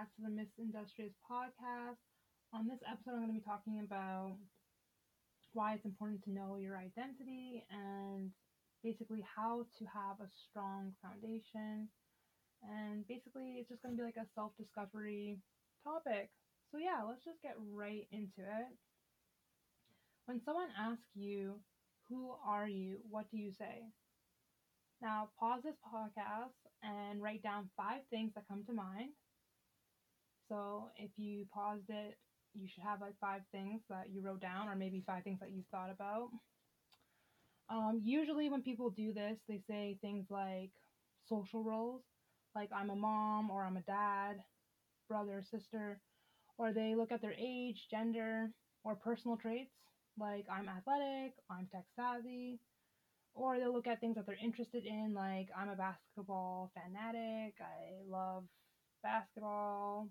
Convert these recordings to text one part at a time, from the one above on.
back to the Miss Industrious podcast. On this episode, I'm going to be talking about why it's important to know your identity and basically how to have a strong foundation. And basically, it's just going to be like a self discovery topic. So, yeah, let's just get right into it. When someone asks you, Who are you? What do you say? Now, pause this podcast and write down five things that come to mind. So, if you paused it, you should have like five things that you wrote down, or maybe five things that you thought about. Um, usually, when people do this, they say things like social roles, like I'm a mom or I'm a dad, brother, sister, or they look at their age, gender, or personal traits, like I'm athletic, I'm tech savvy, or they'll look at things that they're interested in, like I'm a basketball fanatic, I love basketball,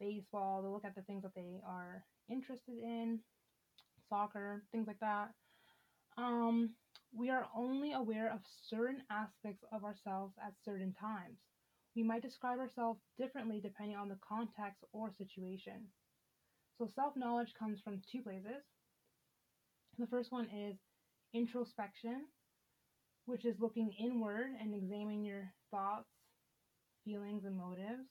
baseball. They'll look at the things that they are interested in, soccer, things like that. Um, we are only aware of certain aspects of ourselves at certain times. We might describe ourselves differently depending on the context or situation. So, self knowledge comes from two places. The first one is introspection, which is looking inward and examining your thoughts, feelings, and motives.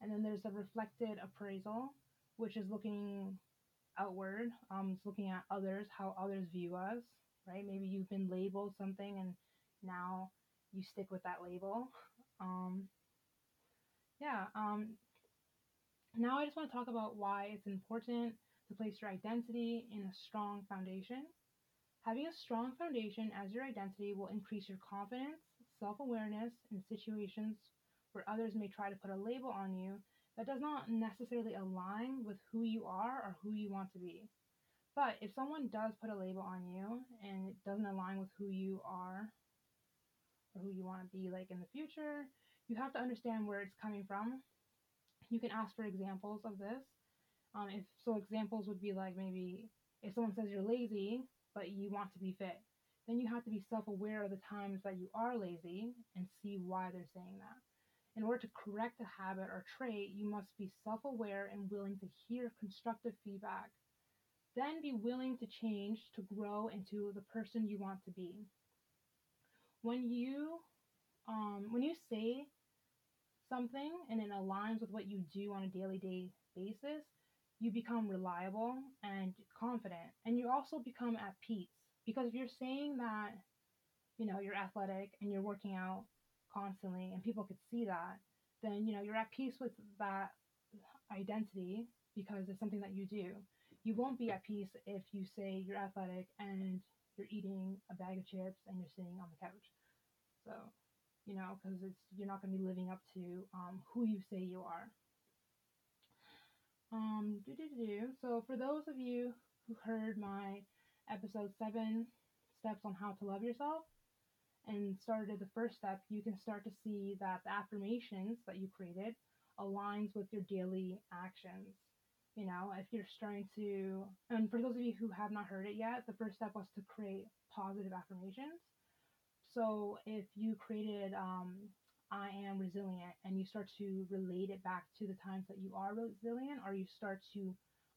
And then there's a reflected appraisal, which is looking outward, um, it's looking at others, how others view us, right? Maybe you've been labeled something and now you stick with that label. Um, yeah. Um, now I just want to talk about why it's important to place your identity in a strong foundation. Having a strong foundation as your identity will increase your confidence, self awareness in situations where others may try to put a label on you that does not necessarily align with who you are or who you want to be. But if someone does put a label on you and it doesn't align with who you are or who you want to be like in the future, you have to understand where it's coming from. You can ask for examples of this. Um, if so, examples would be like maybe if someone says you're lazy, but you want to be fit, then you have to be self aware of the times that you are lazy and see why they're saying that. In order to correct a habit or trait, you must be self aware and willing to hear constructive feedback. Then be willing to change to grow into the person you want to be. When you um, when you say something and it aligns with what you do on a daily day basis, you become reliable and confident and you also become at peace because if you're saying that you know you're athletic and you're working out constantly and people could see that then you know you're at peace with that identity because it's something that you do. You won't be at peace if you say you're athletic and you're eating a bag of chips and you're sitting on the couch. So you know because it's you're not going to be living up to um, who you say you are. Um, So for those of you who heard my episode seven steps on how to love yourself and started the first step, you can start to see that the affirmations that you created aligns with your daily actions. You know, if you're starting to, and for those of you who have not heard it yet, the first step was to create positive affirmations. So if you created um, I am resilient, and you start to relate it back to the times that you are resilient, or you start to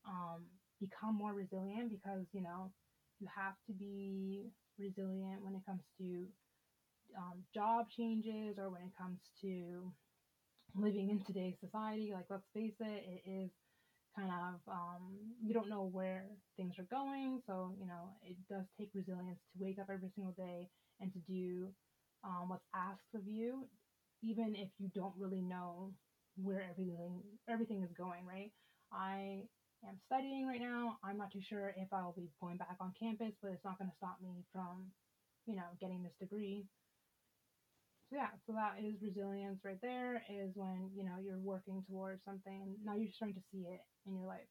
um, become more resilient because you know you have to be resilient when it comes to um, job changes or when it comes to living in today's society. Like, let's face it, it is kind of um, you don't know where things are going, so you know it does take resilience to wake up every single day and to do um, what's asked of you even if you don't really know where everything everything is going, right? I am studying right now. I'm not too sure if I'll be going back on campus, but it's not going to stop me from, you know, getting this degree. So yeah, so that is resilience right there is when, you know, you're working towards something now you're starting to see it in your life.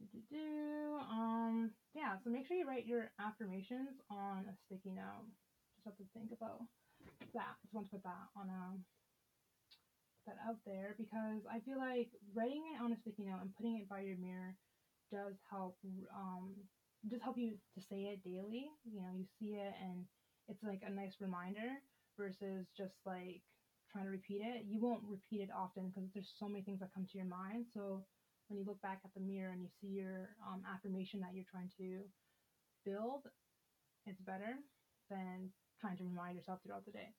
Do-do-do. Um, yeah, so make sure you write your affirmations on a sticky note. Just have to think about that. Just want to put that on a um, that out there because I feel like writing it on a sticky note and putting it by your mirror does help um just help you to say it daily. You know, you see it and it's like a nice reminder versus just like trying to repeat it, you won't repeat it often because there's so many things that come to your mind. So when you look back at the mirror and you see your um, affirmation that you're trying to build, it's better than trying to remind yourself throughout the day.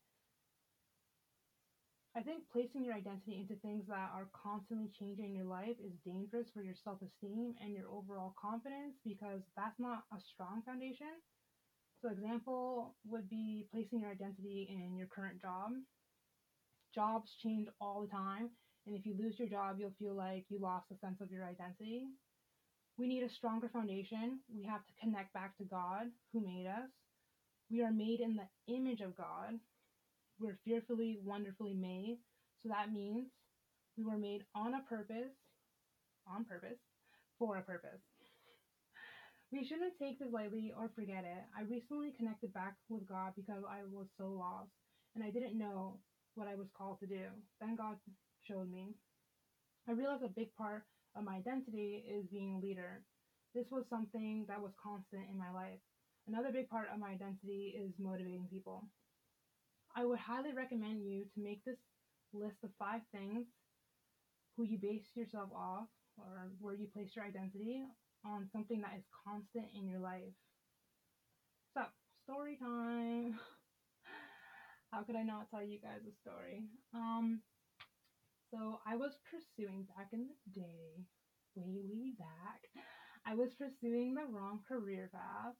I think placing your identity into things that are constantly changing in your life is dangerous for your self esteem and your overall confidence because that's not a strong foundation. So, example would be placing your identity in your current job. Jobs change all the time, and if you lose your job, you'll feel like you lost a sense of your identity. We need a stronger foundation. We have to connect back to God who made us. We are made in the image of God. We're fearfully, wonderfully made. So that means we were made on a purpose, on purpose, for a purpose. We shouldn't take this lightly or forget it. I recently connected back with God because I was so lost and I didn't know what I was called to do. Then God showed me. I realized a big part of my identity is being a leader. This was something that was constant in my life. Another big part of my identity is motivating people. I would highly recommend you to make this list of five things who you base yourself off or where you place your identity on something that is constant in your life. So, story time. How could I not tell you guys a story? Um, so I was pursuing back in the day, way, way back, I was pursuing the wrong career path.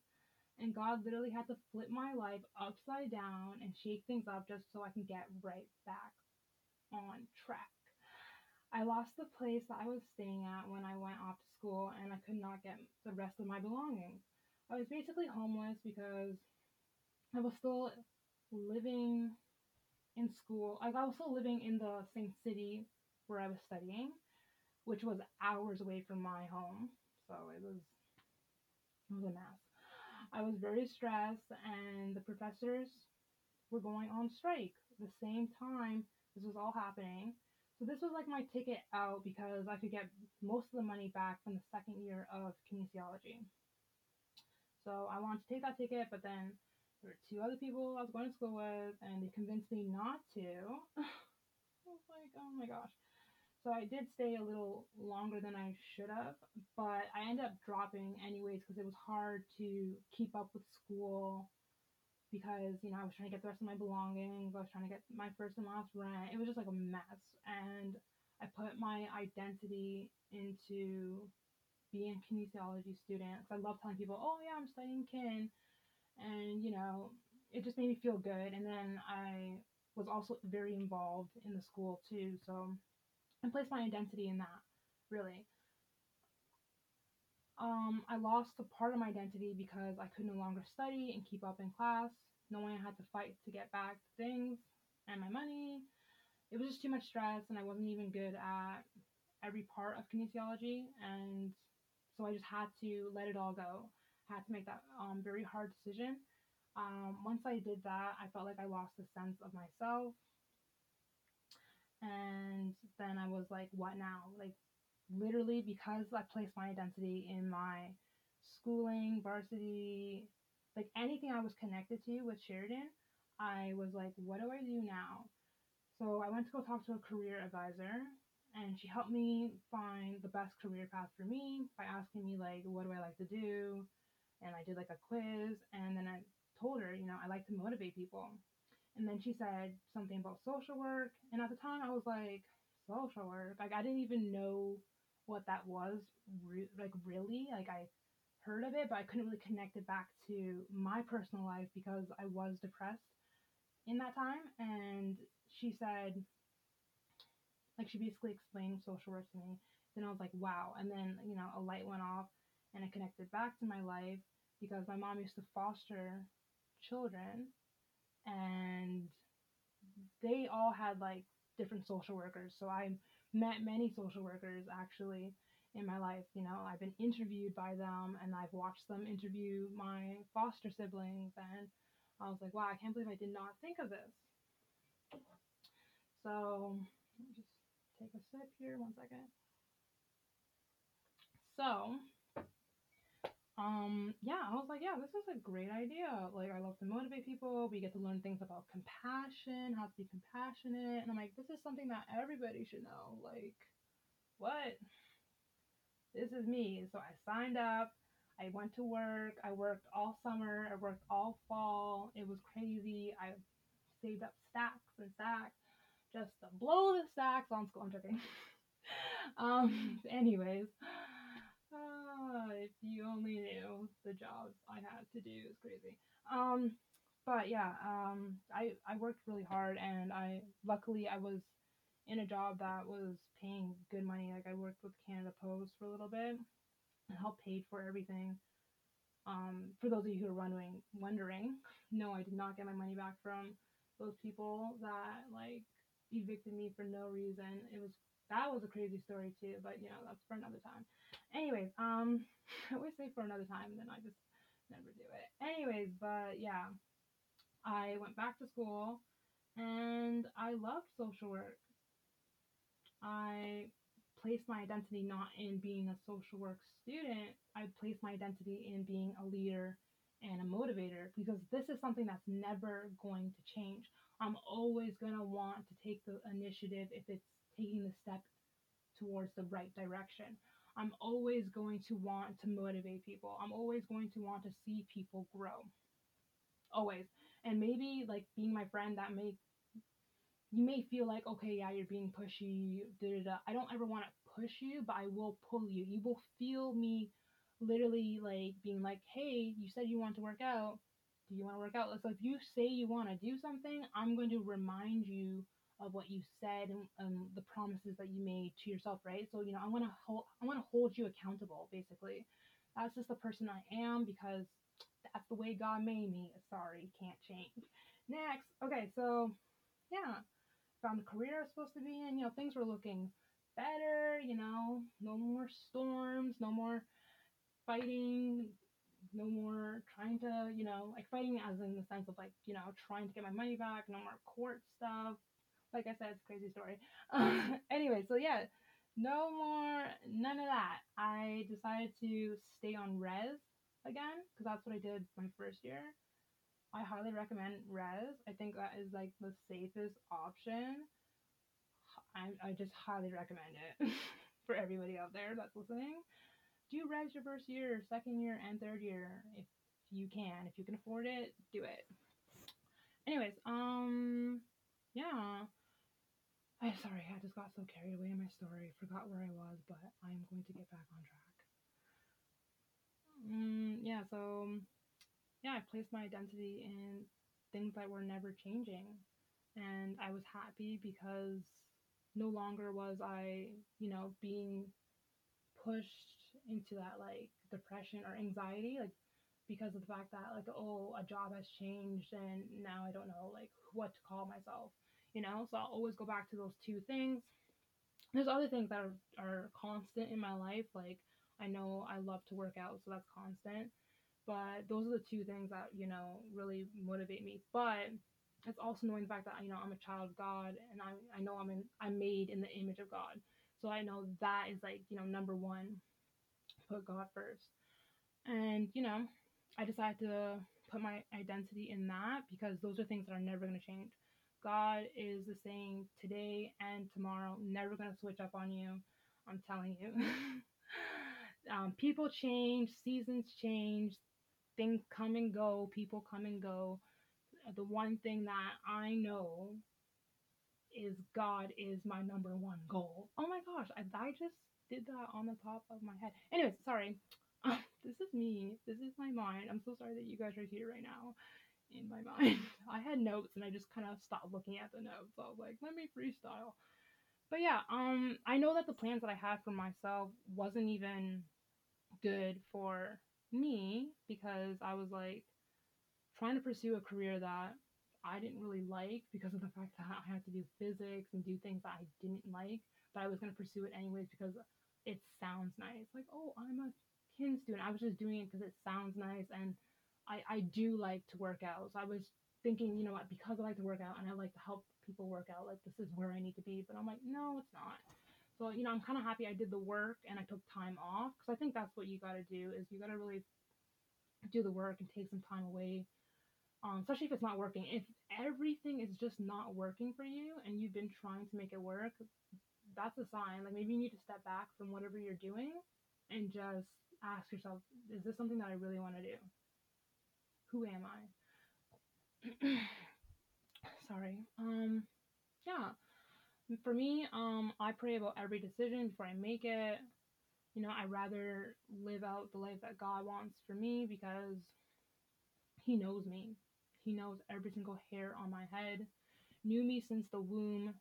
And God literally had to flip my life upside down and shake things up just so I can get right back on track. I lost the place that I was staying at when I went off to school and I could not get the rest of my belongings. I was basically homeless because I was still living in school. Like I was still living in the same city where I was studying, which was hours away from my home. So it was it was a mess. I was very stressed and the professors were going on strike the same time this was all happening. So this was like my ticket out because I could get most of the money back from the second year of kinesiology. So I wanted to take that ticket, but then there were two other people I was going to school with, and they convinced me not to. I was like, oh my gosh. So I did stay a little longer than I should have, but I ended up dropping anyways because it was hard to keep up with school because, you know, I was trying to get the rest of my belongings, I was trying to get my first and last rent. It was just like a mess. And I put my identity into being a kinesiology student because I love telling people, oh yeah, I'm studying kin and you know it just made me feel good and then i was also very involved in the school too so i placed my identity in that really um, i lost a part of my identity because i could no longer study and keep up in class knowing i had to fight to get back things and my money it was just too much stress and i wasn't even good at every part of kinesiology and so i just had to let it all go I had to make that um, very hard decision. Um, once I did that, I felt like I lost a sense of myself. And then I was like, what now? Like, literally, because I placed my identity in my schooling, varsity, like anything I was connected to with Sheridan, I was like, what do I do now? So I went to go talk to a career advisor, and she helped me find the best career path for me by asking me, like, what do I like to do? and I did like a quiz and then I told her, you know, I like to motivate people. And then she said something about social work. And at the time I was like, social work? Like I didn't even know what that was re- like really. Like I heard of it, but I couldn't really connect it back to my personal life because I was depressed in that time. And she said, like she basically explained social work to me. Then I was like, wow. And then, you know, a light went off and it connected back to my life because my mom used to foster children and they all had like different social workers. So I met many social workers actually in my life. You know, I've been interviewed by them and I've watched them interview my foster siblings and I was like, wow, I can't believe I did not think of this. So just take a sip here, one second. So um, yeah, I was like, yeah, this is a great idea. Like, I love to motivate people. We get to learn things about compassion, how to be compassionate. And I'm like, this is something that everybody should know. Like, what? This is me. So I signed up. I went to work. I worked all summer. I worked all fall. It was crazy. I saved up stacks and stacks just to blow the stacks on school. I'm joking. um, anyways, uh, if you only knew the jobs I had to do is crazy. Um, but yeah, um, I I worked really hard, and I luckily I was in a job that was paying good money. Like I worked with Canada Post for a little bit and helped paid for everything. Um, for those of you who are wondering, wondering, no, I did not get my money back from those people that like evicted me for no reason. It was that was a crazy story too, but you know that's for another time. Anyways, um, I always say for another time, and then I just never do it. Anyways, but yeah, I went back to school and I loved social work. I placed my identity not in being a social work student, I placed my identity in being a leader and a motivator because this is something that's never going to change. I'm always going to want to take the initiative if it's taking the step towards the right direction. I'm always going to want to motivate people. I'm always going to want to see people grow. Always. And maybe like being my friend that may you may feel like, okay, yeah, you're being pushy, da da da. I don't ever want to push you, but I will pull you. You will feel me literally like being like, hey, you said you want to work out. Do you want to work out? So if you say you want to do something, I'm going to remind you of what you said and um, the promises that you made to yourself, right? So you know, I want to hold, I want to hold you accountable, basically. That's just the person I am because that's the way God made me. Sorry, can't change. Next, okay, so yeah, found the career I was supposed to be in. You know, things were looking better. You know, no more storms, no more fighting, no more trying to, you know, like fighting as in the sense of like, you know, trying to get my money back, no more court stuff. Like I said, it's a crazy story. anyway, so yeah, no more, none of that. I decided to stay on res again because that's what I did my first year. I highly recommend Res. I think that is like the safest option. I, I just highly recommend it for everybody out there that's listening. Do Res your first year, second year, and third year if you can. If you can afford it, do it. Anyways, um, yeah. I sorry, I just got so carried away in my story, forgot where I was, but I'm going to get back on track. Mm, yeah, so yeah, I placed my identity in things that were never changing. And I was happy because no longer was I, you know, being pushed into that like depression or anxiety, like because of the fact that like, oh, a job has changed and now I don't know like what to call myself, you know? So I'll always go back to those two things. There's other things that are, are constant in my life, like I know I love to work out, so that's constant but those are the two things that, you know, really motivate me. But it's also knowing the fact that, you know, I'm a child of God and I, I know I'm in, I'm made in the image of God. So I know that is like, you know, number one, put God first. And, you know, I decided to put my identity in that because those are things that are never going to change. God is the same today and tomorrow, never going to switch up on you. I'm telling you. um, people change, seasons change, things come and go, people come and go. The one thing that I know is God is my number one goal. Oh my gosh, I, I just did that on the top of my head. Anyways, sorry. This is me. This is my mind. I'm so sorry that you guys are here right now in my mind. I had notes and I just kind of stopped looking at the notes. I was like, let me freestyle. But yeah, um, I know that the plans that I had for myself wasn't even good for me because I was like trying to pursue a career that I didn't really like because of the fact that I had to do physics and do things that I didn't like, but I was going to pursue it anyways because it sounds nice. Like, oh, I'm a kin student. I was just doing it because it sounds nice and I, I do like to work out. So I was thinking, you know what, because I like to work out and I like to help people work out, like this is where I need to be. But I'm like, no, it's not. So, you know, I'm kind of happy I did the work and I took time off because I think that's what you got to do is you got to really do the work and take some time away. Um, especially if it's not working. If everything is just not working for you and you've been trying to make it work, that's a sign. Like maybe you need to step back from whatever you're doing and just ask yourself, is this something that I really want to do? Who am I? Sorry. Um yeah. For me, um I pray about every decision before I make it. You know, I rather live out the life that God wants for me because he knows me. He knows every single hair on my head, knew me since the womb,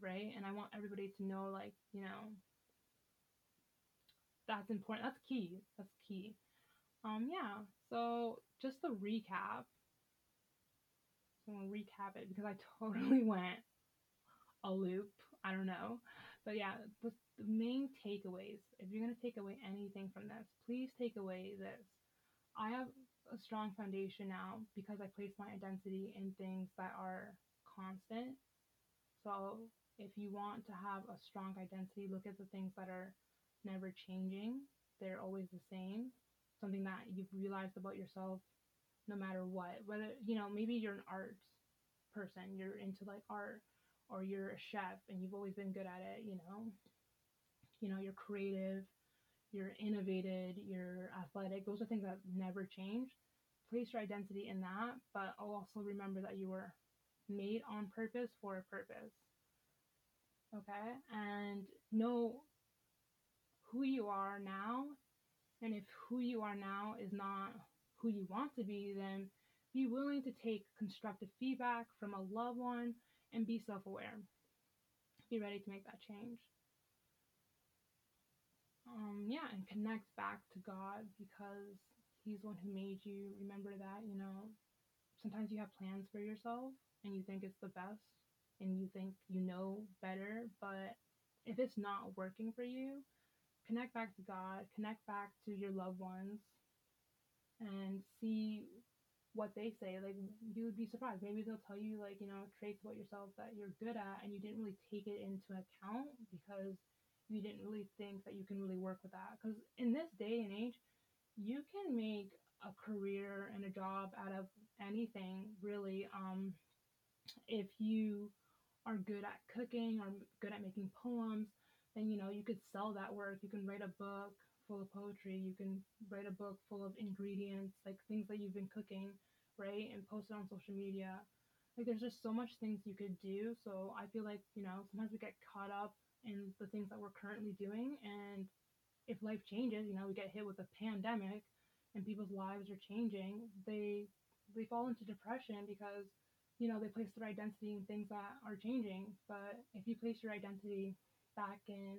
right? And I want everybody to know, like, you know, that's important. That's key. That's key. Um, yeah. So just the recap, so I'm gonna recap it because I totally went a loop. I don't know, but yeah, the, the main takeaways. If you're gonna take away anything from this, please take away this. I have a strong foundation now because I place my identity in things that are constant. So if you want to have a strong identity, look at the things that are never changing. They're always the same. Something that you've realized about yourself no matter what. Whether, you know, maybe you're an arts person, you're into like art, or you're a chef and you've always been good at it, you know. You know, you're creative, you're innovated, you're athletic. Those are things that never change. Place your identity in that, but also remember that you were made on purpose for a purpose. Okay? And know who you are now. And if who you are now is not who you want to be, then be willing to take constructive feedback from a loved one and be self aware. Be ready to make that change um, yeah, and connect back to God because He's the one who made you. Remember that, you know, sometimes you have plans for yourself and you think it's the best and you think you know better, but if it's not working for you, connect back to God, connect back to your loved ones, and see what they say. Like, you would be surprised. Maybe they'll tell you, like, you know, traits about yourself that you're good at and you didn't really take it into account because you didn't really think that you can really work with that. Because in this day and age, you can make a career and a job out of anything, really. Um, if you are good at cooking or good at making poems, then you know you could sell that work. You can write a book full of poetry. You can write a book full of ingredients, like things that you've been cooking, right, and post it on social media. Like there's just so much things you could do. So I feel like you know sometimes we get caught up in the things that we're currently doing. And if life changes, you know, we get hit with a pandemic and people's lives are changing, they they fall into depression because you know they place their identity in things that are changing. But if you place your identity back in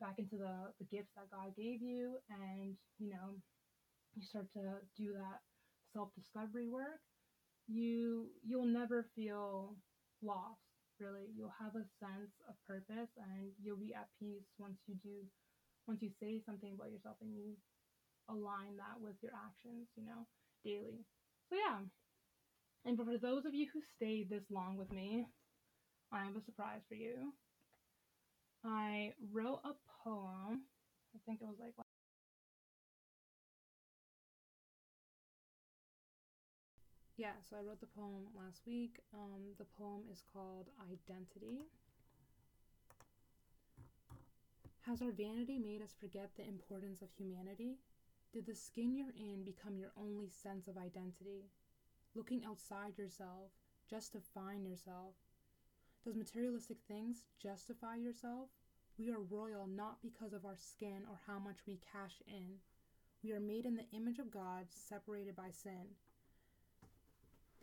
back into the, the gifts that God gave you and you know you start to do that self-discovery work, you you'll never feel lost really. You'll have a sense of purpose and you'll be at peace once you do once you say something about yourself and you align that with your actions you know daily. So yeah. And for those of you who stayed this long with me i have a surprise for you i wrote a poem i think it was like yeah, so I wrote the poem last week. Um, the poem is called Identity. Has our vanity made us forget the importance of humanity? Did the skin you're in become your only sense of identity? Looking outside yourself just to find yourself? Does materialistic things justify yourself? We are royal not because of our skin or how much we cash in. We are made in the image of God, separated by sin.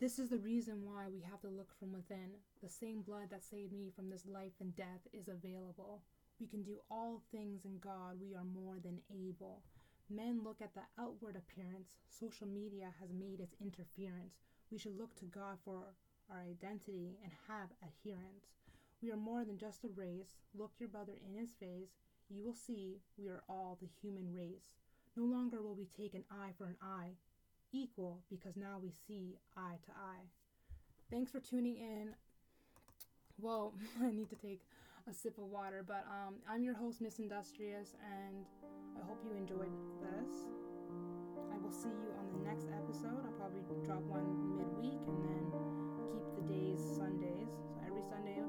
This is the reason why we have to look from within. The same blood that saved me from this life and death is available. We can do all things in God. We are more than able. Men look at the outward appearance. Social media has made its interference. We should look to God for our identity and have adherence. We are more than just a race. Look your brother in his face. You will see we are all the human race. No longer will we take an eye for an eye, equal because now we see eye to eye. Thanks for tuning in. Well, I need to take a sip of water, but um, I'm your host, Miss Industrious, and I hope you enjoyed this. I will see you on the next episode. I'll probably drop one midweek Sundays. So every Sunday